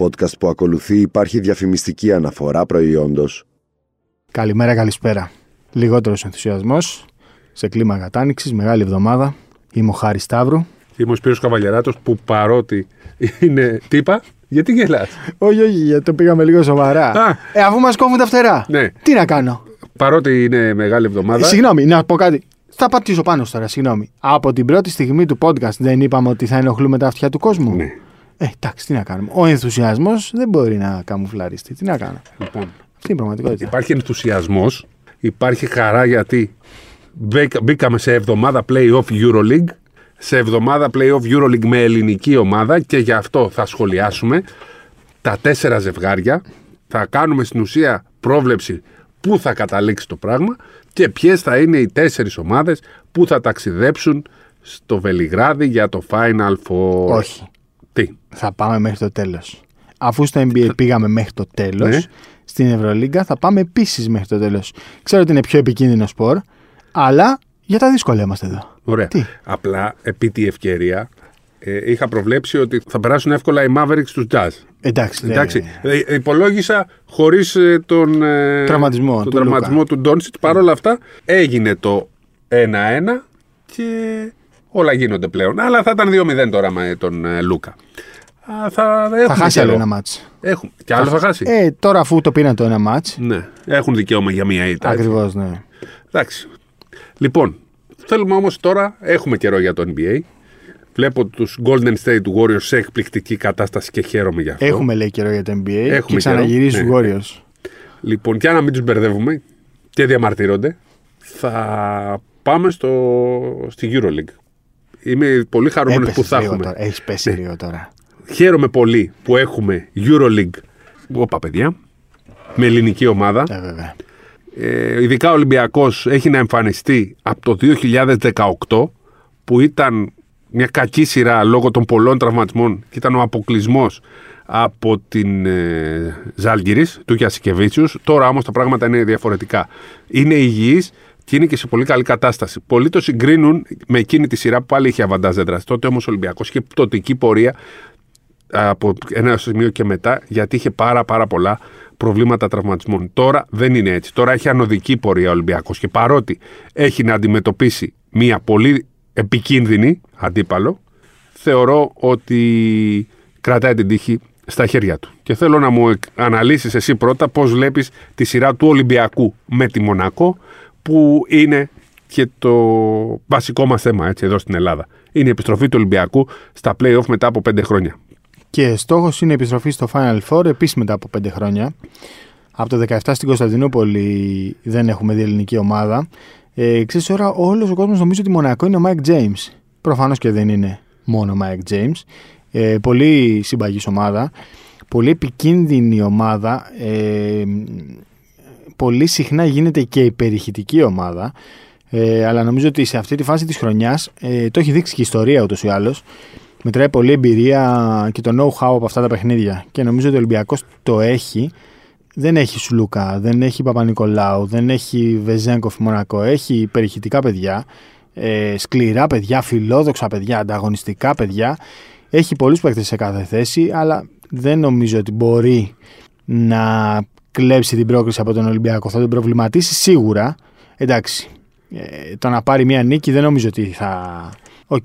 Στο podcast που ακολουθεί υπάρχει διαφημιστική αναφορά προϊόντος. Καλημέρα, καλησπέρα. Λιγότερος ενθουσιασμός σε κλίμα κατάνοιξη, μεγάλη εβδομάδα. Είμαι ο Χάρης Σταύρου. Είμαι ο Σπύρος Καβαλιαράτος που παρότι είναι τύπα, γιατί γελάς; Όχι, όχι, γιατί το πήγαμε λίγο σοβαρά. Α. Ε, αφού μας κόβουν τα φτερά. Ναι. Τι να κάνω; Παρότι είναι μεγάλη εβδομάδα. Ε, συγγνώμη, να πω κάτι. Θα πατήσω πάνω σου τώρα, συγγνώμη. Από την πρώτη στιγμή του podcast δεν είπαμε ότι θα ενοχλούμε τα αυτιά του κόσμου. Ναι. Ε, εντάξει, τι να κάνουμε. Ο ενθουσιασμός δεν μπορεί να καμουφλαριστεί. Τι να κάνω. Λοιπόν, Αυτή είναι η πραγματικότητα. υπάρχει ενθουσιασμός, υπάρχει χαρά γιατί μπήκα- μπήκαμε σε εβδομάδα play-off Euroleague, σε εβδομάδα play-off Euroleague με ελληνική ομάδα και γι' αυτό θα σχολιάσουμε τα τέσσερα ζευγάρια. Θα κάνουμε στην ουσία πρόβλεψη πού θα καταλήξει το πράγμα και ποιες θα είναι οι τέσσερις ομάδες που θα ταξιδέψουν στο Βελιγράδι για το Final Four. Όχι. Τι. Θα πάμε μέχρι το τέλος. Αφού στο NBA πήγαμε μέχρι το τέλος, Ναι. στην Ευρωλίγκα θα πάμε επίσης μέχρι το τέλος. Ξέρω ότι είναι πιο επικίνδυνο σπορ, αλλά για τα δύσκολα είμαστε εδώ. Ωραία. Τι; Απλά επί τη ευκαιρία ε, είχα προβλέψει ότι θα περάσουν εύκολα οι Mavericks στους Jazz. Εντάξει. δεν- Εντάξει. Ε, υπολόγισα χωρίς τον, ε, Τραυματισμό τον του τραυματισμό του Ντόνσιτ. Παρ' όλα αυτά έγινε το 1-1 και όλα γίνονται πλέον. Αλλά θα ήταν 2-0 τώρα με τον ε, Λούκα. Α, θα, Θα έχουμε χάσει άλλο καιρό. ένα μάτς. Έχουν. Και άλλο θα χάσει. Ε, τώρα αφού το πήραν το ένα μάτς, Ναι. Έχουν δικαίωμα για μία ήττα. έτσι. ακριβώς, ναι. Εντάξει. Λοιπόν, θέλουμε όμως τώρα, έχουμε καιρό για το NBA. Βλέπω τους Golden State Warriors σε εκπληκτική κατάσταση και χαίρομαι για αυτό. Έχουμε λέει καιρό για το NBA Έχουμε και ξαναγυρίζουν καιρό. οι Ναι. Warriors. Λοιπόν, και να μην τους μπερδεύουμε και διαμαρτύρονται, θα πάμε στο, στη EuroLeague. Είμαι πολύ χαρούμενος που Έπεσες θα λίγο έχουμε. τώρα. Έχεις πέσει Ναι. λίγο τώρα. Χαίρομαι πολύ που έχουμε EuroLeague. Όπα παιδιά, με ελληνική ομάδα. Ε, βέβαια. Ε, ειδικά ο Ολυμπιακός έχει να εμφανιστεί από το 2018 που ήταν μια κακή σειρά λόγω των πολλών τραυματισμών και ήταν ο αποκλεισμός από την ε, Ζάλγκυρης, του Γιασικεβίτσιους. Τώρα όμως τα πράγματα είναι διαφορετικά. Είναι υγιής και είναι και σε πολύ καλή κατάσταση. Πολλοί το συγκρίνουν με εκείνη τη σειρά που πάλι είχε αβαντάζ δράση. Τότε όμως ο Ολυμπιακός είχε πτωτική πορεία από ένα σημείο και μετά, γιατί είχε πάρα πάρα πολλά προβλήματα τραυματισμών. Τώρα δεν είναι έτσι. Τώρα έχει ανωδική πορεία ο Ολυμπιακός και παρότι έχει να αντιμετωπίσει μια πολύ επικίνδυνη αντίπαλο, θεωρώ ότι κρατάει την τύχη στα χέρια του. Και θέλω να μου εκ- αναλύσεις εσύ πρώτα πώς βλέπεις τη σειρά του Ολυμπιακού με τη Μονακό, που είναι και το βασικό μας θέμα έτσι, εδώ στην Ελλάδα. Είναι η επιστροφή του Ολυμπιακού στα play-off μετά από πέντε χρόνια. Και στόχος είναι η επιστροφή στο Final Four επίσης μετά από πέντε χρόνια. Από το 17 στην Κωνσταντινούπολη δεν έχουμε δει ελληνική ομάδα. Ε, ξέρεις τώρα όλος ο κόσμος νομίζει ότι Μονακό είναι ο Mike James. Προφανώς και δεν είναι μόνο ο Mike James. Ε, πολύ συμπαγής ομάδα. Πολύ επικίνδυνη ομάδα. Ε, πολύ συχνά γίνεται και υπερηχητική ομάδα. Ε, αλλά νομίζω ότι σε αυτή τη φάση της χρονιάς ε, το έχει δείξει και η ιστορία ούτως ή άλλως. Μετράει πολλή εμπειρία και το know-how από αυτά τα παιχνίδια. Και νομίζω ότι ο Ολυμπιακός το έχει. Δεν έχει Σουλούκα, δεν έχει Παπανικολάου, δεν έχει Βεζένκοφ η Μονακό. Έχει υπερηχητικά παιδιά, ε, σκληρά παιδιά, φιλόδοξα παιδιά, ανταγωνιστικά παιδιά. Έχει πολλούς παίκτες σε κάθε θέση, αλλά δεν νομίζω ότι μπορεί να κλέψει την πρόκριση από τον Ολυμπιακό. Θα τον προβληματίσει σίγουρα. Εντάξει, ε, το να πάρει μια νίκη δεν νομίζω ότι θα... Οκ,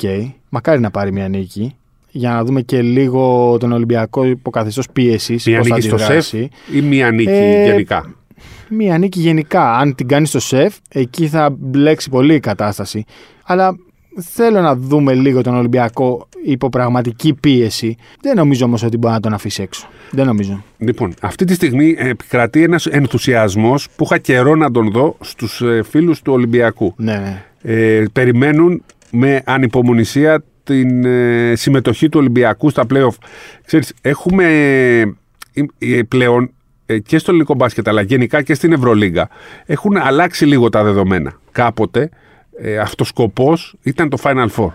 μακάρι να πάρει μια νίκη για να δούμε και λίγο τον Ολυμπιακό υπό καθεστώς πίεσης. Μία νίκη στο ΣΕΦ ή μία νίκη Ε, γενικά; Μία νίκη γενικά. Αν την κάνει στο σεφ, εκεί θα μπλέξει πολύ η κατάσταση. Αλλά θέλω να δούμε λίγο τον Ολυμπιακό υπό πραγματική πίεση. Δεν νομίζω όμως ότι μπορεί να τον αφήσει έξω. Δεν νομίζω. Λοιπόν, αυτή τη στιγμή επικρατεί ένας ενθουσιασμός που είχα καιρό να τον δω στους ε, φίλους του Ολυμπιακού. Ναι, ναι. Ε, περιμένουν με ανυπομονησία την ε, συμμετοχή του Ολυμπιακού στα play-off. Ξέρεις, έχουμε ε, ε, πλέον ε, και στο ελληνικό μπάσκετ αλλά γενικά και στην Ευρωλίγα έχουν αλλάξει λίγο τα δεδομένα. Κάποτε ε, αυτός σκοπός ήταν το Final Four.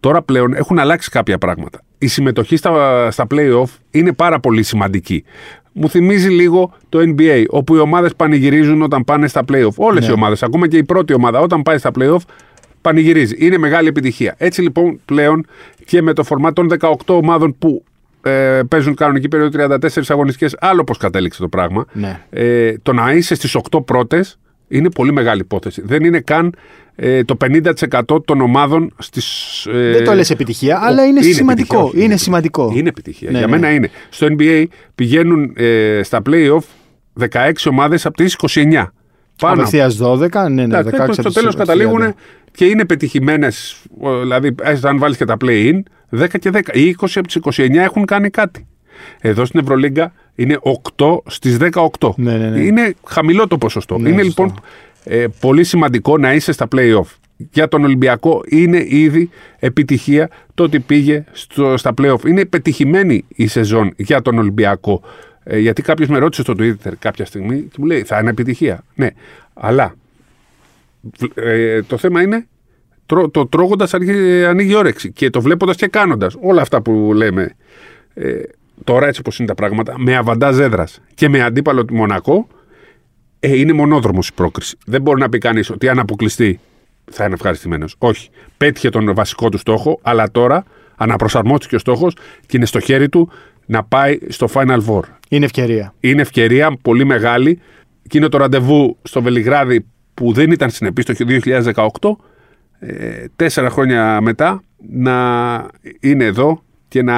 Τώρα πλέον έχουν αλλάξει κάποια πράγματα. Η συμμετοχή στα, στα play-off είναι πάρα πολύ σημαντική. Μου θυμίζει λίγο το NBA, όπου οι ομάδες πανηγυρίζουν όταν πάνε στα play-off. Όλες οι ομάδες, ακόμα και η πρώτη ομάδα, όταν πάει στα play-off, πανηγυρίζει. Είναι μεγάλη επιτυχία. Έτσι λοιπόν πλέον και με το φορμά των 18 ομάδων που ε, παίζουν κανονική περίοδο 34 αγωνιστικές, άλλο πώς κατέληξε το πράγμα. Ναι. Ε, το να είσαι στις 8 πρώτες είναι πολύ μεγάλη υπόθεση. Δεν είναι καν ε, το 50% των ομάδων στις. Ε, Δεν το λες επιτυχία, αλλά είναι σημαντικό. επιτυχία, όχι, Είναι σημαντικό. Είναι επιτυχία. Ναι, Για ναι. μένα είναι. Στο NBA πηγαίνουν ε, στα playoff 16 ομάδες από τις 29. Πάνω. Απευθείας 12, ναι, ναι, 16 Εντάξει, από στο τις τέλος 30. καταλήγουν και είναι πετυχημένες. Δηλαδή, έστω αν βάλεις και τα play-in, 10 και 10. Οι 20 από τις 29 έχουν κάνει κάτι. Εδώ στην Ευρωλίγκα είναι 8 στις 18. Ναι, ναι, ναι. Είναι χαμηλό το ποσοστό. Ναι, είναι σωστό. λοιπόν ε, πολύ σημαντικό να είσαι στα play-off. Για τον Ολυμπιακό είναι ήδη επιτυχία το ότι πήγε στο, στα play-off. Είναι πετυχημένη η σεζόν για τον Ολυμπιακό. Ε, γιατί κάποιος με ρώτησε στο Twitter κάποια στιγμή και μου λέει θα είναι επιτυχία. Ναι, αλλά ε, το θέμα είναι τρώ, το τρώγοντας ανοίγει η όρεξη και το βλέποντας και κάνοντας. Όλα αυτά που λέμε. Ε, τώρα έτσι όπως είναι τα πράγματα, με αβαντάζ έδρας και με αντίπαλο τη Μονακό, ε, είναι μονόδρομος η πρόκριση. Δεν μπορεί να πει κανείς ότι αν αποκλειστεί θα είναι ευχαριστημένος. Όχι. Πέτυχε τον βασικό του στόχο, αλλά τώρα αναπροσαρμόστηκε ο στόχος και είναι στο χέρι του να πάει στο Final Four. Είναι ευκαιρία. Είναι ευκαιρία πολύ μεγάλη και είναι το ραντεβού στο Βελιγράδι που δεν ήταν συνεπής το 2018, ε, τέσσερα χρόνια μετά να είναι εδώ και να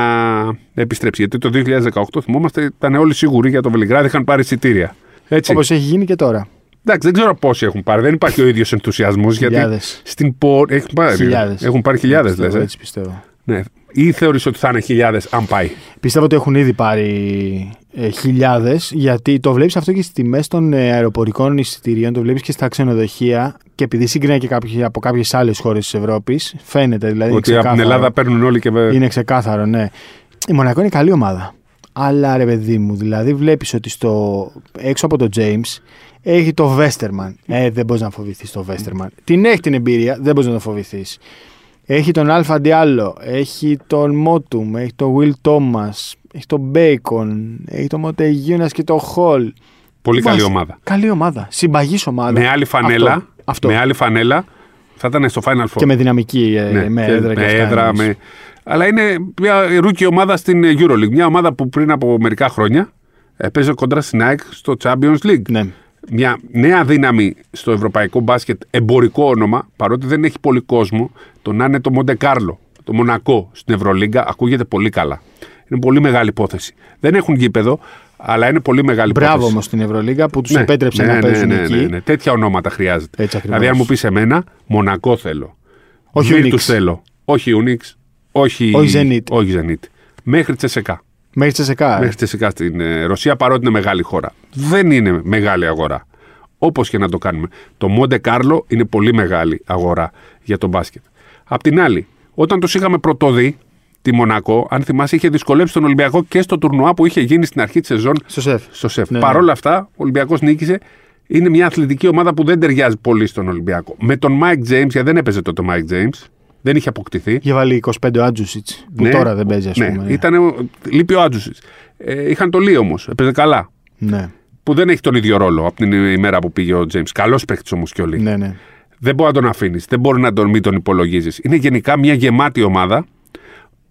επιστρέψει. Γιατί το 2018 θυμόμαστε ήταν όλοι σίγουροι για το Βελιγράδι, είχαν πάρει εισιτήρια. Έτσι. Όπως έχει γίνει και τώρα. Εντάξει, δεν ξέρω πόσοι έχουν πάρει. Δεν υπάρχει ο ίδιος ενθουσιασμός. Γιατί Χιλιάδες. στην πορεία. Έχουν πάρει, Χιλιάδες. έχουν πάρει χιλιάδες, Έτσι λες. πιστεύω, Έτσι πιστεύω. Ναι. Ή θεωρείς ότι θα είναι χιλιάδες αν πάει; Πιστεύω ότι έχουν ήδη πάρει ε, χιλιάδες, γιατί το βλέπεις αυτό και στις τιμές των ε, αεροπορικών εισιτηρίων, το βλέπεις και στα ξενοδοχεία. Και επειδή συγκρίνει και κάποιοι, από κάποιες άλλες χώρες της Ευρώπης, φαίνεται δηλαδή. ότι από την ξεκάθαρο. Ελλάδα παίρνουν όλοι και. Είναι ξεκάθαρο, ναι. Η Μονακό είναι καλή ομάδα. Αλλά ρε παιδί μου, δηλαδή βλέπεις ότι στο, έξω από το James έχει το Βέστερμαν. Ε, δεν μπορείς να φοβηθείς το Βέστερμαν. Την έχει την εμπειρία, δεν μπορείς να το φοβηθείς. Έχει τον Άλφα Ντιάλο, έχει τον Μότουμ, έχει τον Γουίλ Τόμας, έχει τον Μπέικον, έχει τον Μοτεγιούνας και τον Χολ. Πολύ καλή Βάζει- ομάδα. Καλή ομάδα. Συμπαγής ομάδα. Με άλλη φανέλα, Αυτό. αυτό. με άλλη φανέλα θα ήταν στο Final Four. Και με δυναμική, ε, Ναι, με και έδρα και με αυτά έδρα, εννοείς. με... Αλλά είναι μια rookie ομάδα στην Euroleague. Μια ομάδα που πριν από μερικά χρόνια έπαιζε κοντά στην ΑΕΚ στο Champions League. Ναι. Μια νέα δύναμη στο ευρωπαϊκό μπάσκετ, εμπορικό όνομα, παρότι δεν έχει πολύ κόσμο, το να είναι το Μοντε Κάρλο, το Μονακό στην Ευρωλίγκα, ακούγεται πολύ καλά. Είναι πολύ μεγάλη υπόθεση. Δεν έχουν γήπεδο, αλλά είναι πολύ μεγάλη Μπράβο υπόθεση. όμως στην Ευρωλίγα που τους Ναι, επέτρεψε ναι, να ναι, παίζουν ναι, εκεί. ναι, ναι. Τέτοια ονόματα χρειάζεται. Έτσι ακριβώς. δηλαδή, αν μου πεις εμένα, Μονακό θέλω. Όχι Virtus Unix. θέλω. Όχι Unix. Όχι, Όχι Zenit. Όχι Zenit. Μέχρι Τσεσεκά. Μέχρι Τσεσεκά. Μέχρι Τσεσεκά στην ε, Ρωσία, παρότι είναι μεγάλη χώρα. Δεν είναι μεγάλη αγορά. Όπως και να το κάνουμε. Το Μοντε Κάρλο είναι πολύ μεγάλη αγορά για το μπάσκετ. Απ' την άλλη, όταν τους είχαμε πρωτοδεί, τη Μονακό, αν θυμάσαι, είχε δυσκολέψει τον Ολυμπιακό και στο τουρνουά που είχε γίνει στην αρχή της σεζόν Στο ΣΕΦ. στο ΣΕΦ. Ναι, Παρ' ναι. όλα αυτά, ο Ολυμπιακός νίκησε. Είναι μια αθλητική ομάδα που δεν ταιριάζει πολύ στον Ολυμπιακό. Με τον Mike James, γιατί δεν έπαιζε τότε ο Mike James, δεν είχε αποκτηθεί. Είχε βάλει 25 ο Άντζουσιτς που Ναι, τώρα δεν παίζει, ας ναι, πούμε. Ήταν, ο- λείπει ο Άντζουσιτς. Ε, είχαν το Λί όμως, έπαιζε καλά. Ναι, Που δεν έχει τον ίδιο ρόλο από την ημέρα που πήγε ο James. Καλός παίκτης όμως και ο Λί. ναι, ναι. Δεν μπορεί να τον αφήνεις, δεν μπορεί να τον μην τον υπολογίζεις. Είναι γενικά μια γεμάτη ομάδα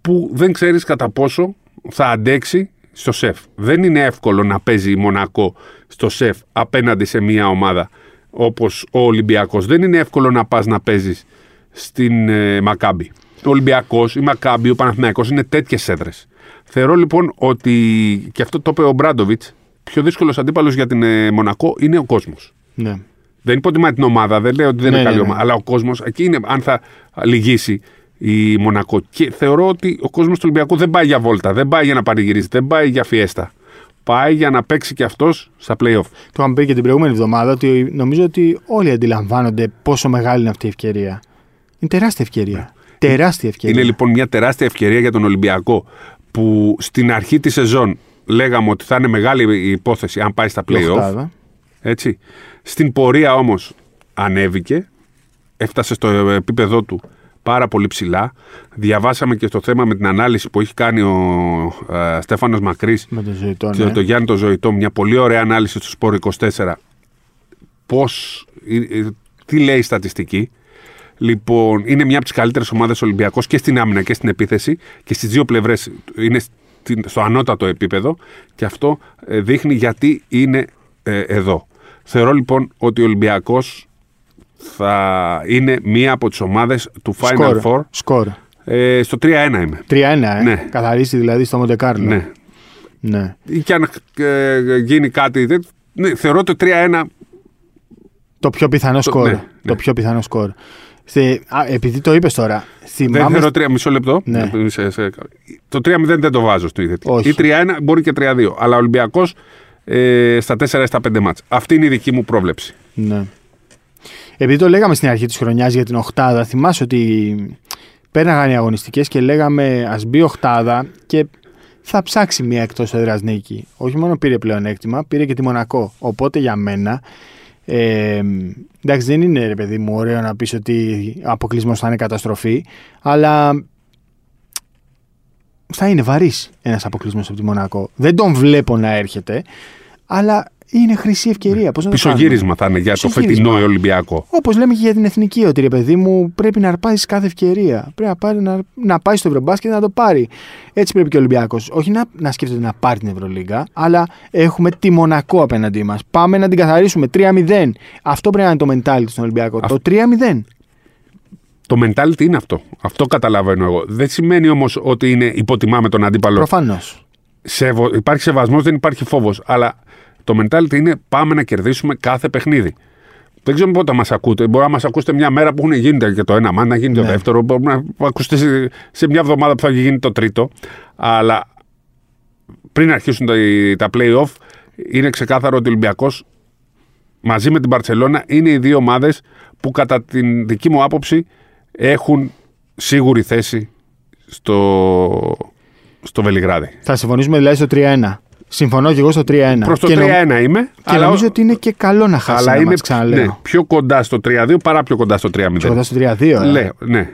που δεν ξέρεις κατά πόσο θα αντέξει στο σεφ. Δεν είναι εύκολο να παίζει η Μονακό στο σεφ απέναντι σε μια ομάδα όπως ο Ολυμπιακός. Δεν είναι εύκολο να πας να παίζεις στην ε, Μακάμπη. Ο Ολυμπιακός, η Μακάμπη, ο Παναθηναϊκός είναι τέτοιες έδρες. Θεωρώ λοιπόν ότι, και αυτό το είπε ο Μπράντοβιτς, πιο δύσκολος αντίπαλος για την ε, Μονακό είναι ο κόσμος. ναι. Δεν υποτιμάει την ομάδα, δεν λέω ότι δεν Ναι, είναι καλή ναι, ναι. ομάδα. Αλλά ο κόσμος εκεί είναι αν θα λυγίσει η Μονακό. Και θεωρώ ότι ο κόσμος του Ολυμπιακού δεν πάει για βόλτα, δεν πάει για να πανηγυρίσει, δεν πάει για φιέστα. Πάει για να παίξει και αυτός στα playoff. Το είχαμε πει και την προηγούμενη εβδομάδα ότι νομίζω ότι όλοι αντιλαμβάνονται πόσο μεγάλη είναι αυτή η ευκαιρία. Είναι τεράστια ευκαιρία. Τεράστια ευκαιρία. Είναι λοιπόν μια τεράστια ευκαιρία για τον Ολυμπιακό που στην αρχή της σεζόν λέγαμε ότι θα είναι μεγάλη η υπόθεση αν πάει στα Η playoff. οχτάδα. Έτσι. Στην πορεία όμως ανέβηκε, έφτασε στο επίπεδό του πάρα πολύ ψηλά. Διαβάσαμε και στο θέμα με την ανάλυση που έχει κάνει ο ε, Στέφανος Μακρύς Με τον ζωητό, και ναι. το Γιάννη το Ζωητό, μια πολύ ωραία ανάλυση στο Σπόρ 24. Πώς, ε, ε, τι λέει η στατιστική; Λοιπόν, είναι μια από τις καλύτερες ομάδες Ολυμπιακός και στην άμυνα και στην επίθεση και στις δύο πλευρές είναι στην- στο ανώτατο επίπεδο και αυτό ε, δείχνει γιατί είναι ε, εδώ. Θεωρώ λοιπόν ότι ο Ολυμπιακός θα είναι μία από τις ομάδες του Final Σκορ. Four. Σκορ. Ε, στο 3-1 είμαι. 3-1, ε. Ναι. Καθαρίσει δηλαδή στο Μοντεκάρλο. Ναι. ναι. Ή και αν ε, γίνει κάτι. δεν- Ναι, θεωρώ το 3-1 Το πιο πιθανό σκορ. ναι, ναι. Το πιο πιθανό σκορ. Στη, α, επειδή το είπες τώρα. Δεν Θυμάμαι. θεωρώ τρία, μισό λεπτό. Ναι. Να- σε- σε- το 3-0 δεν το βάζω στην ίδια. Όχι. Ή 3-1 μπορεί και 3-2. Αλλά ο Ολυμπιακός ε, στα 4 ή στα 5 μάτς. Αυτή είναι η δική μου πρόβλεψη. Ναι. Επειδή το λέγαμε στην αρχή της χρονιάς για την Οχτάδα, θυμάσαι ότι πέρναγαν οι αγωνιστικές και λέγαμε ας μπει Οχτάδα και θα ψάξει μια εκτός έδρας νίκη. Όχι μόνο πήρε πλεονέκτημα, πήρε και τη Μονακό. Οπότε για μένα. Ε, εντάξει, δεν είναι ρε παιδί μου ωραίο να πεις ότι ο αποκλεισμός θα είναι καταστροφή, αλλά θα είναι βαρύς ένας αποκλεισμός από τη Μονακό. Δεν τον βλέπω να έρχεται, αλλά είναι χρυσή ευκαιρία. Πώς να το κάνουμε; Πισωγύρισμα θα είναι για το Πισωγύρισμα. φετινό Ολυμπιακό. Όπως λέμε και για την εθνική, ότι ρε παιδί μου πρέπει να αρπάζεις κάθε ευκαιρία. Πρέπει να, πάρει, να, να πάει στο Ευρωμπάσκετ να το πάρει. Έτσι πρέπει και ο Ολυμπιακός. Όχι να, να σκέφτεται να πάρει την Ευρωλίγκα, αλλά έχουμε τη Μονακό απέναντί μας. Πάμε να την καθαρίσουμε 3-0. Αυτό πρέπει να είναι το mentality στον Ολυμπιακό. Το 3-0. Το mentality είναι αυτό. Αυτό καταλαβαίνω εγώ. Δεν σημαίνει όμως ότι είναι υποτιμάμε τον αντίπαλο. Προφανώς. Σεβο... Υπάρχει σεβασμός, δεν υπάρχει φόβος. Αλλά το mentality είναι πάμε να κερδίσουμε κάθε παιχνίδι. Δεν ξέρω πότε μας ακούτε. Μπορεί να μας ακούσετε μια μέρα που έχουν γίνει και το ένα μάνα, να γίνει το Ναι. δεύτερο. Μπορεί να ακούσετε σε, σε μια εβδομάδα που θα γίνει το τρίτο. Αλλά πριν αρχίσουν τα, τα play-off, είναι ξεκάθαρο ότι ο Ολυμπιακός μαζί με την Παρσελώνα είναι οι δύο ομάδες που κατά την δική μου άποψη έχουν σίγουρη θέση στο, στο Βελιγράδι. Θα συμφωνήσουμε δηλαδή στο 3-1. Συμφωνώ και εγώ στο 3-1. Προς το και 3-1 νο- είμαι. Και νομίζω ότι είναι και καλό να χάσει αλλά ένα είναι ματς, ξαναλέω. ναι, πιο κοντά στο 3-2 παρά πιο κοντά στο 3-0. Πιο κοντά στο 3-2. ε. Λέω, ναι.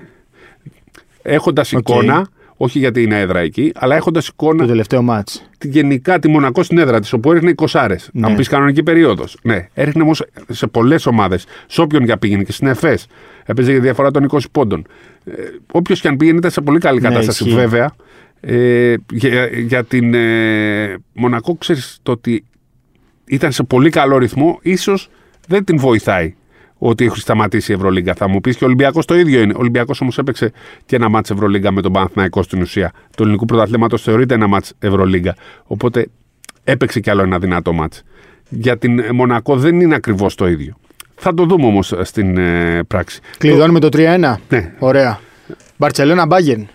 Έχοντας Οκ. εικόνα, όχι γιατί είναι έδρα εκεί, αλλά έχοντας Το εικόνα τελευταίο ματς. τη γενικά τη Μονακό στην έδρα της, όπου έριχνε 20άρες. Ναι. Να πεις κανονική περίοδος. Ναι, έριχνε όμως σε πολλές ομάδες. Σε όποιον για πήγαινε και στην ΕΦΕΣ. Έπαιζε για διαφορά των 20 πόντων. Ε, Όποιος και αν πήγαινε ήταν σε πολύ καλή Ναι, κατάσταση, ισχύει. βέβαια. Ε, για, για την ε, Μονακό, ξέρεις το ότι ήταν σε πολύ καλό ρυθμό, ίσως δεν την βοηθάει ότι έχει σταματήσει η Ευρωλίγκα. Θα μου πεις και ο Ολυμπιακός το ίδιο είναι. Ο Ολυμπιακός όμως έπαιξε και ένα μάτς Ευρωλίγκα με τον Παναθηναϊκό στην ουσία. Το ελληνικού πρωταθλήματος θεωρείται ένα μάτς Ευρωλίγκα. Οπότε έπαιξε κι άλλο ένα δυνατό μάτς. Για την ε, Μονακό δεν είναι ακριβώς το ίδιο. Θα το δούμε όμως στην ε, πράξη. Κλειδώνουμε το 3-1. Ναι. Ωραία. Μπαρσελόνα Μπάγκερν.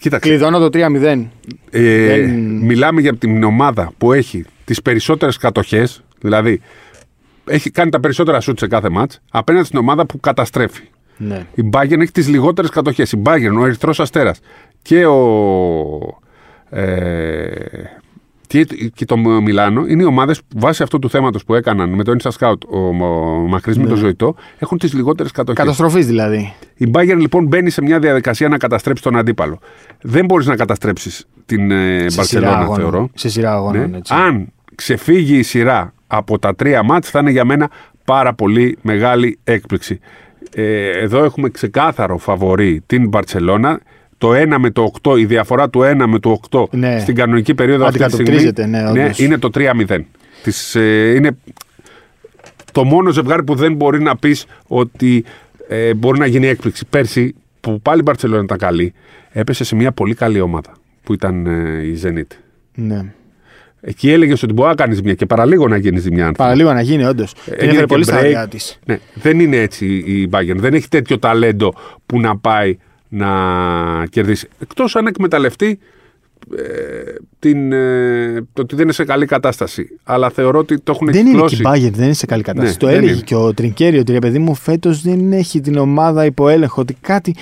Κοίταξε. Κλειδώνω το 3-0. Ε, Δεν- Μιλάμε για την ομάδα που έχει τις περισσότερες κατοχές, δηλαδή έχει κάνει τα περισσότερα σουτ σε κάθε μάτς, απέναντι στην ομάδα που καταστρέφει. Ναι. Η Bayern έχει τις λιγότερες κατοχές. Η Bayern, ο Ερυθρός Αστέρας και ο. Ε, και, και το Μιλάνο είναι οι ομάδες που βάσει αυτού του θέματος που έκαναν με το Insta Scout ο, ο Μακρύς με το Ζωητό έχουν τις λιγότερες κατοχές. Καταστροφής δηλαδή. Η Bayern λοιπόν μπαίνει σε μια διαδικασία να καταστρέψει τον αντίπαλο. Δεν μπορείς να καταστρέψεις την ε, Σε σειρά Barcelona, αγώνων. θεωρώ. Σε σειρά αγώνων, Ναι. έτσι. Αν ξεφύγει η σειρά από τα τρία μάτς θα είναι για μένα πάρα πολύ μεγάλη έκπληξη. Ε, εδώ έχουμε ξεκάθαρο φαβορή την Μπαρτσελώνα. Το 1 με το 8, η διαφορά του 1 με το 8 Ναι. στην κανονική περίοδο αυτή τη στιγμή Αντικατοπτρίζεται, ναι, όντως. είναι το 3-0. Της, ε, είναι το μόνο ζευγάρι που δεν μπορεί να πεις ότι ε, μπορεί να γίνει έκπληξη. Πέρσι που πάλι η Μπαρτσελώνα ήταν καλή, έπεσε σε μια πολύ καλή ομάδα που ήταν ε, η Zenit. Ναι. Εκεί έλεγε ότι μπορεί να κάνει ζημιά και παραλίγο να γίνει ζημιά. αν θέλεις. Παραλίγο να γίνει, όντως. Την Έγινε έφερε και πολύ στα break. αργά της. Ναι, δεν είναι έτσι η Bayern. Δεν έχει τέτοιο ταλέντο που να πάει να κερδίσει. Εκτός αν εκμεταλλευτεί ε, την, ε, το ότι δεν είναι σε καλή κατάσταση. Αλλά θεωρώ ότι το έχουν Δεν είναι και κυκλώσει. η Bayern, δεν είναι σε καλή κατάσταση. Ναι, το δεν έλεγε είναι. και ο Τρινκέρι ότι ρε παιδί μου φέτος δεν έχει την ομάδα υπό έλεγχο. Ότι κάτι.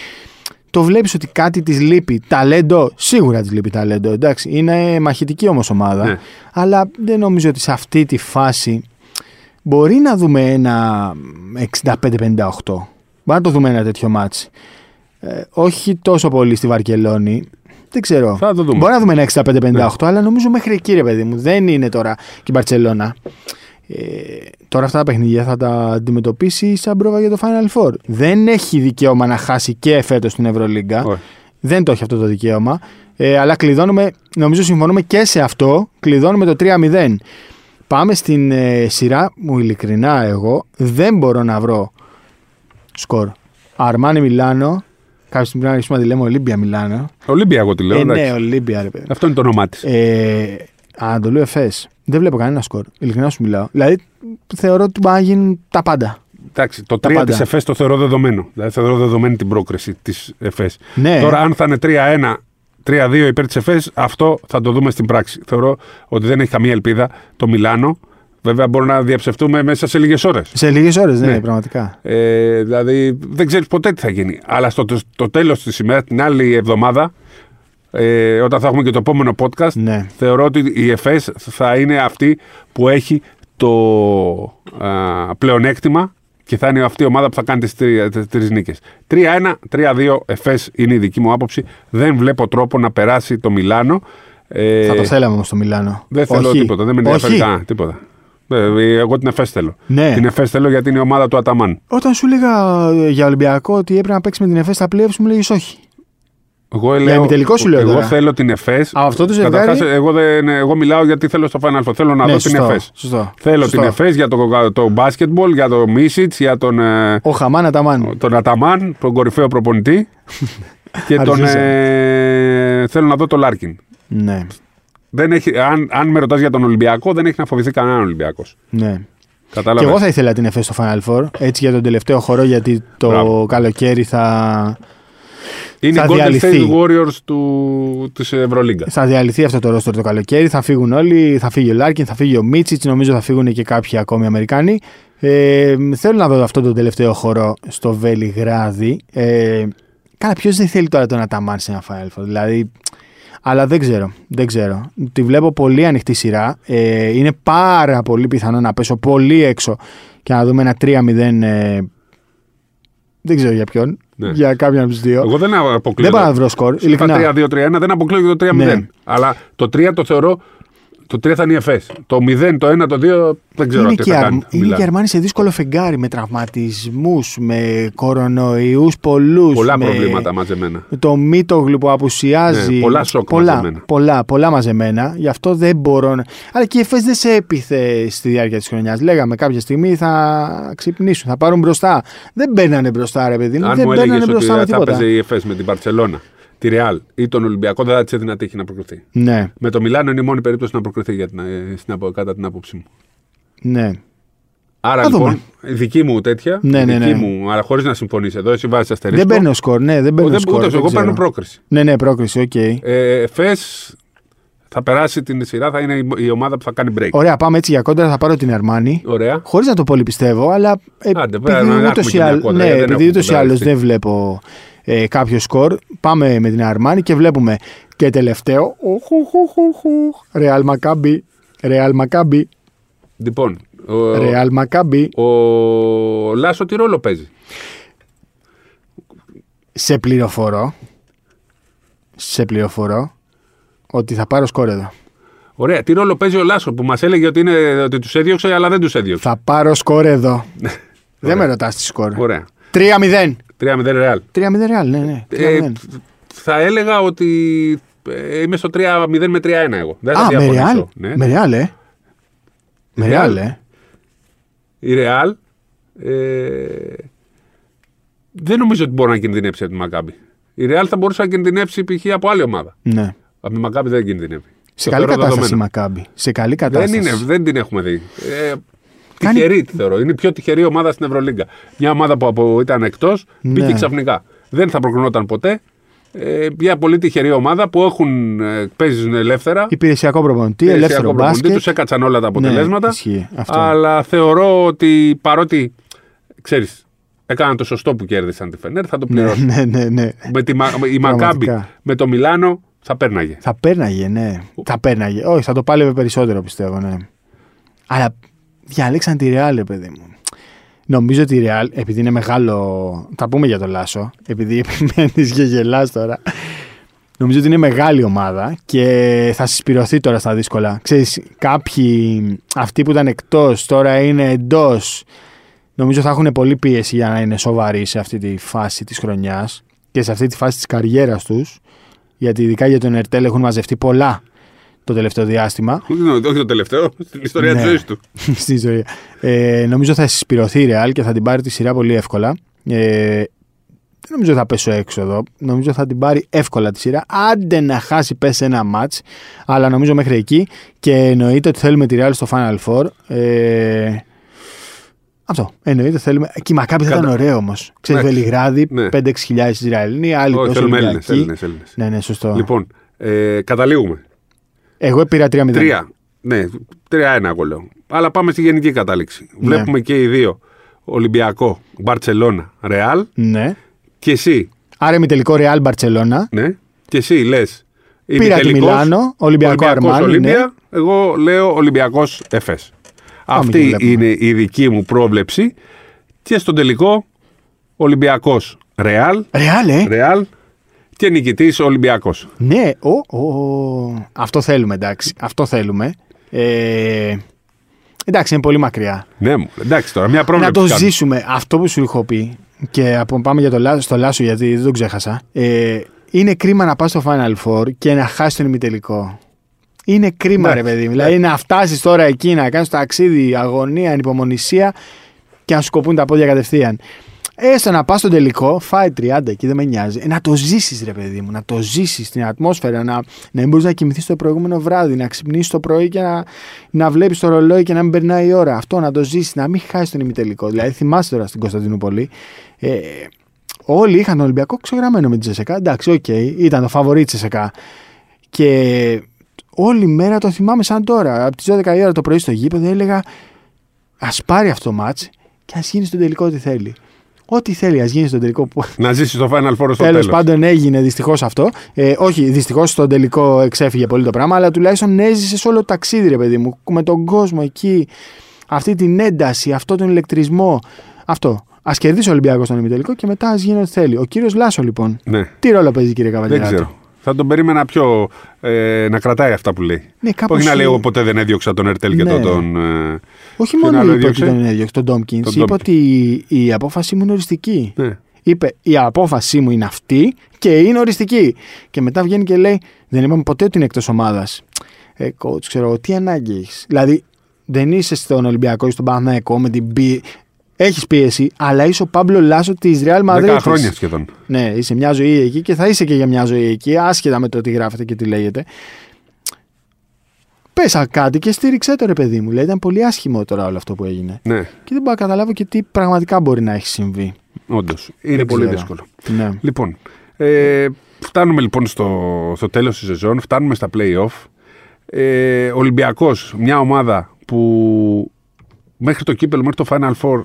Το βλέπεις ότι κάτι της λείπει. Ταλέντο, σίγουρα της λείπει ταλέντο. Εντάξει, είναι μαχητική όμως ομάδα. Ναι. Αλλά δεν νομίζω ότι σε αυτή τη φάση μπορεί να δούμε ένα 65-58. Μπορεί να το δούμε ένα τέτοιο μάτς. Ε, όχι τόσο πολύ στη Βαρκελόνη. Δεν ξέρω. Θα το δούμε. Μπορεί να δούμε ένα 65-58, αλλά νομίζω μέχρι εκεί ρε παιδί μου. Δεν είναι τώρα και η Μπαρσελόνα. Ε, τώρα αυτά τα παιχνίδια θα τα αντιμετωπίσει σαν πρόβα για το Final Four. Δεν έχει δικαίωμα να χάσει και φέτος την Ευρωλίγκα. Όχι. Δεν το έχει αυτό το δικαίωμα. Ε, αλλά κλειδώνουμε, νομίζω συμφωνούμε και σε αυτό, κλειδώνουμε το 3-0. Πάμε στην ε, σειρά μου ειλικρινά εγώ δεν μπορώ να βρω σκορ. Αρμάνι Μιλάνο, κάποια στιγμή πρέπει να αρχίσουμε να τη λέμε Ολύμπια Μιλάνο. Ολύμπια, εγώ τη λέω. Ε, εντάξει. ναι, Ολύμπια ρε παιδί. Αυτό είναι το όνομά της. Ε, Ανατολού Εφές. Δεν βλέπω κανένα σκορ. Ειλικρινά σου μιλάω. Δηλαδή θεωρώ ότι μπορεί να γίνουν τα πάντα. Εντάξει, το τα 3 πάντα. της ΕΦΕΣ το θεωρώ δεδομένο. Δηλαδή θεωρώ δεδομένη την πρόκριση της ΕΦΕΣ. Ναι. Τώρα, αν θα είναι 3-1, 3-2 υπέρ της ΕΦΕΣ, αυτό θα το δούμε στην πράξη. Θεωρώ ότι δεν έχει καμία ελπίδα το Μιλάνο. Βέβαια, μπορούμε να διαψευτούμε μέσα σε λίγες ώρες. Σε λίγες ώρες, ναι, Ναι. πραγματικά. Ε, δηλαδή, δεν ξέρεις ποτέ τι θα γίνει. Αλλά στο το, το τέλος της ημέρας, την άλλη εβδομάδα, ε, όταν θα έχουμε και το επόμενο podcast, Ναι. θεωρώ ότι η ΕΦΕΣ θα είναι αυτή που έχει το α, πλεονέκτημα και θα είναι αυτή η ομάδα που θα κάνει τις τρει τις τρεις νίκες. 3-1, 3-2 ΕΦΕΣ είναι η δική μου άποψη. Δεν βλέπω τρόπο να περάσει το Μιλάνο. Ε, Θα το θέλαμε όμως το Μιλάνο. δεν θέλω Όχι. τίποτα, δεν με ενδιαφέρει Όχι. κανένα, τίποτα. Ε, Εγώ την ΕΦΕΣ θέλω. Ναι. Την ΕΦΕΣ θέλω γιατί είναι η ομάδα του Αταμάν. Όταν σου έλεγα ε, για Ολυμπιακό ότι έπρεπε να παίξει με την ΕΦΕ στα playoffs, μου λέγεις όχι. Εγώ, Για λέω, ημιτελικό σου λέω εγώ τώρα. θέλω την ΕΦΕΣ. Α, αυτό το ζευγάρι- Καταρχάς, εγώ, δεν, εγώ μιλάω γιατί θέλω στο Final Four. Θέλω να ναι, δω σωστό, την ΕΦΕΣ. Σωστό. Θέλω Σωστό. την ΕΦΕΣ για το, το μπάσκετμπολ, για το Μίσιτς, για τον, ε, Ο Χαμάν Αταμάν. τον Αταμάν, τον κορυφαίο προπονητή. και τον, Αρχίσαμε. ε, θέλω να δω τον Λάρκιν. Ναι. Δεν έχει, αν, αν με ρωτάς για τον Ολυμπιακό, δεν έχει να φοβηθεί κανέναν Ολυμπιακός. ναι. Κατάλαβες; Και εγώ θα ήθελα την Εφές στο Final Four, έτσι για τον τελευταίο χορό, γιατί το Μπράβο. καλοκαίρι θα, Είναι θα οι Golden διαλυθεί. State Warriors του, της Ευρωλίγκα. θα διαλυθεί αυτό το ρόστερ το καλοκαίρι. Θα φύγουν όλοι, θα φύγει ο Λάρκιν, θα φύγει ο Μίτσιτς, νομίζω θα φύγουν και κάποιοι ακόμη Αμερικάνοι. Ε, θέλω να δω αυτό το τελευταίο χορό στο Βελιγράδι. Ε, Καλά, ποιος δεν θέλει τώρα τον Αταμάν σε ένα Final Four, δηλαδή. Αλλά δεν ξέρω, δεν ξέρω. Τη βλέπω πολύ ανοιχτή σειρά. Ε, είναι πάρα πολύ πιθανό να πέσω πολύ έξω και να δούμε ένα 3-0. Ε, δεν ξέρω για ποιον. Ναι. Για κάποιον από τους δύο. Εγώ δεν αποκλείω. δεν πάω να βρω σκορ. ειλικρινά. Είπα 3-2-3-1, δεν αποκλείω και το 3-0. Ναι. Αλλά το 3 το θεωρώ. Το 3 θα είναι η ΕΦΕΣ. Το 0, το 1, το 2 δεν ξέρω είναι τι και, θα αρ... κάνει. είναι Μιλάμε. και Αρμάνι σε δύσκολο φεγγάρι με τραυματισμούς, με κορονοϊούς πολλούς. Πολλά με... προβλήματα μαζεμένα. με το Μίτογλου που απουσιάζει. Ναι, πολλά σοκ πολλά, μαζεμένα. Πολλά, πολλά μαζεμένα. Γι' αυτό δεν μπορώ να... Αλλά και η Εφές δεν σε έπειθε στη διάρκεια της χρονιάς. Λέγαμε κάποια στιγμή θα ξυπνήσουν, θα πάρουν μπροστά. Δεν μπαίνανε μπροστά ρε παιδί μου. Αν δεν μου μπαίνανε έλεγε ότι μπροστά με θα τίποτα. έπαιζε η ΕΦΕΣ με την Μπαρσελόνα, τη Ρεάλ ή τον Ολυμπιακό, δεν θα της έδινα τύχη να προκριθεί. Ναι, Με το Μιλάνο είναι η μόνη περίπτωση να προκριθεί για την, ε, στην, απο- κατά την άποψή μου. ναι. Άρα Θα λοιπόν, δούμε. η δική μου τέτοια, Ναι, η ναι, δική ναι. μου, αλλά χωρίς να συμφωνήσει εδώ, εσύ βάζεις αστερίσκο. Δεν παίρνω σκορ, ναι, δεν παίρνω δεν, σκορ. ούτε δεν εγώ ξέρω. παίρνω πρόκριση. Ναι, ναι, πρόκριση, οκ. Ε, ΕΦΕΣ θα περάσει την σειρά, θα είναι η, η ομάδα που θα κάνει break. Ωραία, πάμε έτσι για κόντρα. Θα πάρω την Αρμάνι. Ωραία. Χωρίς να το πολύ πιστεύω, αλλά ε, Άντε, βέβαια, επειδή να έχουμε ούτως και ή μια άλλως- κόντρα, ναι, γιατί δεν επειδή έχουμε ούτως ή άλλως κοντραριστεί. δεν βλέπω ε, κάποιο σκορ, πάμε με την Αρμάνι και βλέπουμε και τελευταίο. Ρεάλ Μακάμπι. Ρεάλ Μακάμπι. Λοιπόν, ο, Ρεάλ Μακάμπι. ο Λάσο τι ρόλο παίζει; Σε πληροφορώ. Σε πληροφορώ ότι θα πάρω σκορ εδώ. Ωραία, τι ρόλο παίζει ο Λάσο που μας έλεγε ότι, είναι, ότι τους έδιωξε, αλλά δεν τους έδιωξε; Θα πάρω σκορ εδώ. δεν Ωραία. με ρωτάς τη σκορ. Ωραία. 3-0. 3-0 Ρεάλ. 3-0 Ρεάλ, ναι, ναι. 3-0. Ε, θα έλεγα ότι ε, είμαι στο 3-0 με 3-1 εγώ. Δεν θα Α, με διαφωνήσω. Ρεάλ. Ναι. Με Ρεάλ, ε. Με Ρεάλ. Ρεάλ, ε. Η Ρεάλ ε, δεν νομίζω ότι μπορεί να κινδυνεύσει από τη Μακάμπη. Η Ρεάλ θα μπορούσε να κινδυνεύσει π.χ. από άλλη ομάδα. Ναι. Από τη Μακάμπη δεν κινδυνεύει. Σε Το καλή θεωρώ κατάσταση η δεδομένο. Μακάμπη. Σε καλή Δεν, κατάσταση. είναι, δεν την έχουμε δει. Ε, Κάνει- τυχερή τη θεωρώ. Είναι η πιο τυχερή ομάδα στην Ευρωλίγκα. Μια ομάδα που από, ήταν εκτός μπήκε Ναι. ξαφνικά. Δεν θα προκρινόταν ποτέ. Ε, μια πολύ τυχερή ομάδα που έχουν, ε, παίζουν ελεύθερα. Υπηρεσιακό προπονητή, ελεύθερο μπάσκετ. Τους έκατσαν όλα τα αποτελέσματα. Ναι, ισχύει αυτό. αλλά θεωρώ ότι παρότι ξέρεις, έκαναν το σωστό που κέρδισαν τη Φενέρ, θα το Ναι, πληρώσουν. ναι, ναι, ναι. με τη, Μα- η Μακάμπη Πραγματικά. με το Μιλάνο θα πέρναγε. Θα πέρναγε, ναι. Θα πέρναγε. Όχι, θα το πάλευε περισσότερο πιστεύω, ναι. Αλλά διαλέξαν τη Ρεάλ, ρε παιδί μου. Νομίζω ότι η Ρεάλ, επειδή είναι μεγάλο. Θα πούμε για το Λάσο, επειδή επιμένεις και γελάς τώρα. Νομίζω ότι είναι μεγάλη ομάδα και θα συσπηρωθεί τώρα στα δύσκολα. Ξέρεις, κάποιοι, αυτοί που ήταν εκτός, τώρα είναι εντός. Νομίζω θα έχουν πολύ πίεση για να είναι σοβαροί σε αυτή τη φάση της χρονιάς και σε αυτή τη φάση της καριέρας τους. Γιατί ειδικά για τον Ερτέλ έχουν μαζευτεί πολλά το τελευταίο διάστημα. Όχι το τελευταίο, στην ιστορία Ναι. τη ζωής του. Στην ιστορία. Ε, νομίζω θα συσπηρωθεί η Real και θα την πάρει τη σειρά πολύ εύκολα. Ε, δεν νομίζω θα πέσω έξω εδώ. Νομίζω θα την πάρει εύκολα τη σειρά. Άντε να χάσει, πέσει ένα ματ. Αλλά νομίζω μέχρι εκεί. Και εννοείται ότι θέλουμε τη Real στο Final Four. Ε, αυτό. Εννοείται θέλουμε. Και η Μακάμπη θα Κατα- ήταν ωραίο όμως. Ξέρεις, Ναι. Βελιγράδι, Ναι. 5-6 χιλιάδες Ισραηλοί, άλλοι Όχι, τόσο θέλουμε Έλληνες. Ολυμπιακοί. Ναι, ναι, σωστό. Λοιπόν, ε, καταλήγουμε. Εγώ πήρα 3-0. Τρία. Ναι, τρία-ένα εγώ λέω. Αλλά πάμε στη γενική κατάληξη. Ναι. Βλέπουμε και οι δύο. Ολυμπιακό, Μπαρσελόνα, Ρεάλ. Ναι. Και εσύ, Άρα ημιτελικό Real Barcelona. ναι. Και εσύ λες. Πήρα τη Μιλάνο, Ολυμπιακό Αρμάνι. Ολύμπια. Ναι. Εγώ λέω Ολυμπιακός Εφές. Και Αυτή βλέπουμε. είναι η δική μου πρόβλεψη. Και στον τελικό Ολυμπιακός Ρεάλ. Real, ε; Ρεάλ και νικητής Ολυμπιακός. Ναι, ο, ο, αυτό θέλουμε, εντάξει. Αυτό θέλουμε. Ε, εντάξει, είναι πολύ μακριά. Ναι, μου. εντάξει τώρα, μια Να πρόβλεψη. το κάνουμε. ζήσουμε. Αυτό που σου έχω πει και από, πάμε για το, Λά- στο Λάσο γιατί δεν το ξέχασα. Ε, είναι κρίμα να πας στο Final Four και να χάσεις τον ημιτελικό. Είναι κρίμα, Ναι, ρε παιδί μου. ναι. Δηλαδή να φτάσεις τώρα εκεί, να κάνεις ταξίδι, αγωνία, ανυπομονησία και να σου κοπούν τα πόδια κατευθείαν. Έστω να πας στο τελικό, φάει 30 εκεί, δεν με νοιάζει. Ε, να το ζήσεις, ρε παιδί μου, να το ζήσεις την ατμόσφαιρα, να, να μην μπορείς να κοιμηθείς το προηγούμενο βράδυ, να ξυπνήσεις το πρωί και να, να βλέπεις το ρολόι και να μην περνάει η ώρα. Αυτό να το ζήσεις, να μην χάσεις τον ημιτελικό. Δηλαδή, θυμάσαι τώρα στην Κωνσταντινούπολη. Ε, όλοι είχαν τον Ολυμπιακό ξεγραμμένο με τη ΤΣΣΚΑ. Εντάξει, οκ, ήταν το φαβορί της ΤΣΣΚΑ. Και όλη μέρα το θυμάμαι σαν τώρα. Από τις 12 η ώρα το πρωί στο γήπεδο έλεγα Ας πάρει αυτό το ματς και ας γίνει στον τελικό ό,τι θέλει. Ό,τι θέλει, ας γίνει στον τελικό. Που Να ζήσει το Final Four στο τέλος τέλος. πάντων έγινε δυστυχώς αυτό. Ε, όχι, δυστυχώς στον τελικό εξέφυγε πολύ το πράγμα, αλλά τουλάχιστον έζησε όλο το ταξίδι, ρε παιδί μου. Με τον κόσμο εκεί, αυτή την ένταση, αυτό τον ηλεκτρισμό. Αυτό. Α κερδίσει ο Ολυμπιακός στον ημιτελικό και μετά ας γίνει ό,τι θέλει. Ο κύριος Λάσο, λοιπόν. Ναι, Τι ρόλο παίζει, κύριε δεν Καβαλιέρα. ξέρω. Θα τον περίμενα πιο. Ε, να κρατάει αυτά που λέει. Ναι, κάπως Όχι να λέει η- εγώ ποτέ δεν έδιωξα τον Ερτέλ και Ναι. τον. τον ε, Όχι Ποιον μόνο άλλο είπε ότι έδιωξε; τον έδιωξε, τον Ντόμκιν. Τον Είπε Tompkins. ότι η, η απόφαση μου είναι οριστική. ναι. Είπε η απόφασή μου είναι αυτή και είναι οριστική. Και μετά βγαίνει και λέει: Δεν είπαμε ποτέ ότι είναι εκτός ομάδας. Ε, coach, ξέρω εγώ, τι ανάγκη έχεις. Δηλαδή, δεν είσαι στον Ολυμπιακό ή στον Παναθηναϊκό με την πίεση. Έχεις πίεση, αλλά είσαι ο Πάμπλο Λάσο της Real Madrid. Δέκα χρόνια σχεδόν. Ναι, είσαι μια ζωή εκεί και θα είσαι και για μια ζωή εκεί, άσχετα με το τι γράφετε και τι λέγεται. Πέσα κάτι και στήριξέ το ρε παιδί μου. Λέει, ήταν πολύ άσχημο τώρα όλο αυτό που έγινε. Ναι, Και δεν μπορώ να καταλάβω και τι πραγματικά μπορεί να έχει συμβεί. όντως. Είναι Δεν πολύ ξέρω. δύσκολο. Ναι. Λοιπόν, ε, φτάνουμε λοιπόν στο, στο τέλος της σεζόν, φτάνουμε στα play-off. Ε, Ολυμπιακός, μια ομάδα που μέχρι το κύπελο, μέχρι το Final Four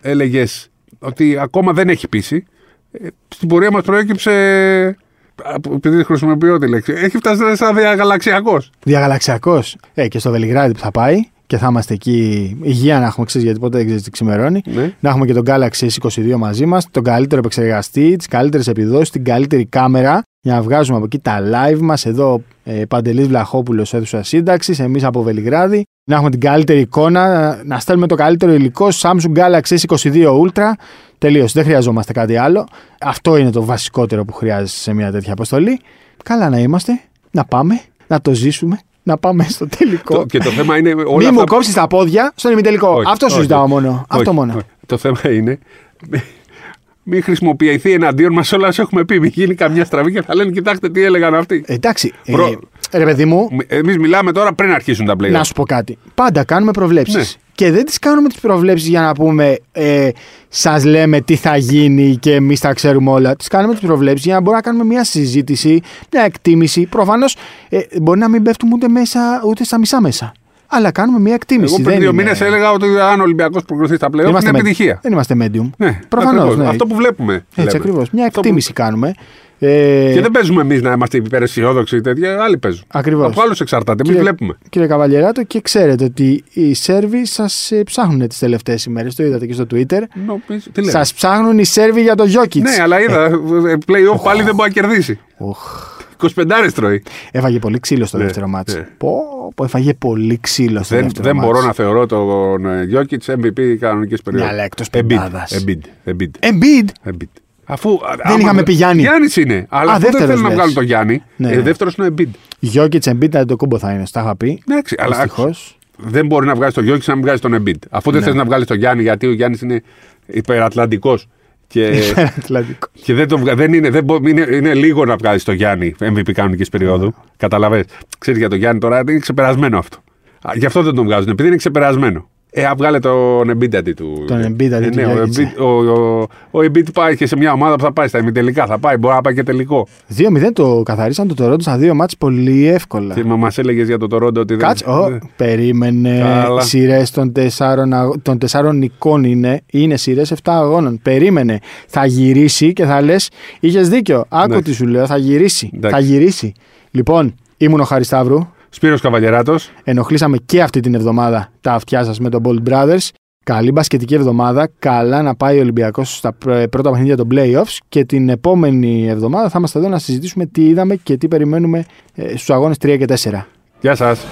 έλεγες ότι ακόμα δεν έχει πείσει. Ε, στην πορεία μας προέκυψε, από- επειδή χρησιμοποιώ τη λέξη, έχει φτάσει να είναι σαν διαγαλαξιακός. Διαγαλαξιακός. Ε, και στο Βελιγράδι που θα πάει και θα είμαστε εκεί υγεία να έχουμε ξέρεις γιατί ποτέ δεν ξέρεις τι ξημερώνει. Ναι. Να έχουμε και τον Galaxy S22 μαζί μας, τον καλύτερο επεξεργαστή, τις καλύτερες επιδόσεις, την καλύτερη κάμερα για να βγάζουμε από εκεί τα live μας. Εδώ ε, Παντελής Βλαχόπουλος αίθουσα σύνταξης, εμείς από Βελιγράδι. Να έχουμε την καλύτερη εικόνα, να στέλνουμε το καλύτερο υλικό Samsung Galaxy S22 Ultra. Τελείωσε, δεν χρειαζόμαστε κάτι άλλο. Αυτό είναι το βασικότερο που χρειάζεσαι σε μια τέτοια αποστολή. Καλά να είμαστε, να πάμε, να το ζήσουμε, να πάμε στο τελικό. Το- και το θέμα είναι όλα Μη αυτά μου που- κόψεις τα πόδια στον ημιτελικό. Όχι, Αυτό σου όχι, ζητάω όχι. μόνο. Όχι, Αυτό μόνο. όχι. Το θέμα είναι μην χρησιμοποιηθεί εναντίον μας όλα όσα έχουμε πει. Μην γίνει καμιά στραβή και θα λένε Κοιτάξτε τι έλεγαν αυτοί. Εντάξει. Προ- Ε, ρε παιδί μου, Εμείς μιλάμε τώρα πριν αρχίσουν τα play να σου πω κάτι. Πάντα κάνουμε προβλέψεις. Ναι. Και δεν τις κάνουμε τις προβλέψεις για να πούμε ε, Σας λέμε τι θα γίνει και εμείς τα ξέρουμε όλα. Τις κάνουμε τις προβλέψεις για να μπορούμε να κάνουμε μια συζήτηση, μια εκτίμηση. Προφανώς ε, μπορεί να μην πέφτουμε ούτε, μέσα, ούτε στα μισά μέσα. Αλλά κάνουμε μια εκτίμηση. Εγώ πριν Δεν δύο είναι- μήνες έλεγα ότι αν ο Ολυμπιακός προκριθεί στα play δεν είναι είμαστε με- επιτυχία. Δεν είμαστε medium. Ναι, Προφανώς, ακριβώς. ναι. Αυτό που βλέπουμε. Έτσι λέμε. ακριβώς. Μια Αυτό που- εκτίμηση κάνουμε. Ε, Και δεν παίζουμε εμείς να είμαστε υπεραισιόδοξοι ή τέτοια. Άλλοι παίζουν. Ακριβώς. Από άλλους εξαρτάται. Εμείς Κύριε- βλέπουμε. Κύριε Καβαλιεράτο, και ξέρετε ότι οι Σέρβοι σας ψάχνουν τις τελευταίες ημέρες. Το είδατε και στο Twitter. Νομίζω- Τι λέμε. Σας ψάχνουν οι Σέρβοι για το Jokic. Ναι, αλλά είδα. ε, Play-off πάλι δεν μπορεί να κερδίσει. Οχ. 25 τρώει. Έφαγε πολύ ξύλο στο Ναι, δεύτερο μάτς. ναι. Πω, πω, έφαγε πολύ ξύλο στο Δεν, δεύτερο δεν μάτς. μπορώ να θεωρώ τον ε, Jokic MVP κανονικής περίοδο. Ναι, αλλά εκτός Embiid. πεντάδας. Embiid. Embiid. Embiid. Embiid. Αφού, Δεν είχαμε πει Γιάννη. Γιάννης είναι. Αλλά Α, αφού δεν δεύτερος θέλουν να λες. βγάλουν τον Γιάννη. Ναι. Ε, δεύτερος είναι ο Embiid. Γιώκητς Embiid το κούμπο θα είναι, στα είχα πει. Εντάξει, αλλά Δυστυχώς. δεν μπορεί να βγάλεις τον Γιώργη να μην βγάλεις τον Embiid. Αφού δεν Ναι. θες να βγάλεις τον Γιάννη, γιατί ο Γιάννης είναι υπερατλαντικός. Και, Ατλαντικό. και δεν, το, βγα- δεν είναι, δεν μπο- είναι, είναι λίγο να βγάλεις τον Γιάννη MVP κανονικής περίοδου. Καταλαβες. Ξέρεις για τον Γιάννη τώρα είναι ξεπερασμένο αυτό. Α, Γι' αυτό δεν τον βγάζουν, επειδή είναι ξεπερασμένο. Ε, α, βγάλε τον Embiid αντί του. Τον Embiid αντί Ε, του ναι, ο, Jokic. Embiid, ο, ο, ο Embiid πάει και σε μια ομάδα που θα πάει στα ημιτελικά. Θα πάει, μπορεί να πάει και τελικό. 2-0 το καθαρίσαν το Toronto στα δύο μάτς πολύ εύκολα. Και μα έλεγες για το Toronto ότι δεν. Κάτσε, ω, περίμενε. Καλά. Σειρές των τεσσάρων, αγ- των τεσσάρων νικών είναι. Είναι σειρές 7 αγώνων. Περίμενε. Θα γυρίσει και θα λες: Είχες δίκιο. Άκου Εντάξει. τι σου λέω. Θα γυρίσει. Εντάξει. Θα γυρίσει. Λοιπόν, ήμουν ο Χαρισταύρου. Σπύρος Καβαλιεράτος. Ενοχλήσαμε και αυτή την εβδομάδα τα αυτιά σας με τον Bold Brothers. Καλή μπασκετική εβδομάδα. Καλά να πάει ο Ολυμπιακός στα πρω- πρώτα παιχνίδια των playoffs. Και την επόμενη εβδομάδα θα είμαστε εδώ να συζητήσουμε τι είδαμε και τι περιμένουμε στους αγώνες 3 και 4. Γεια σας.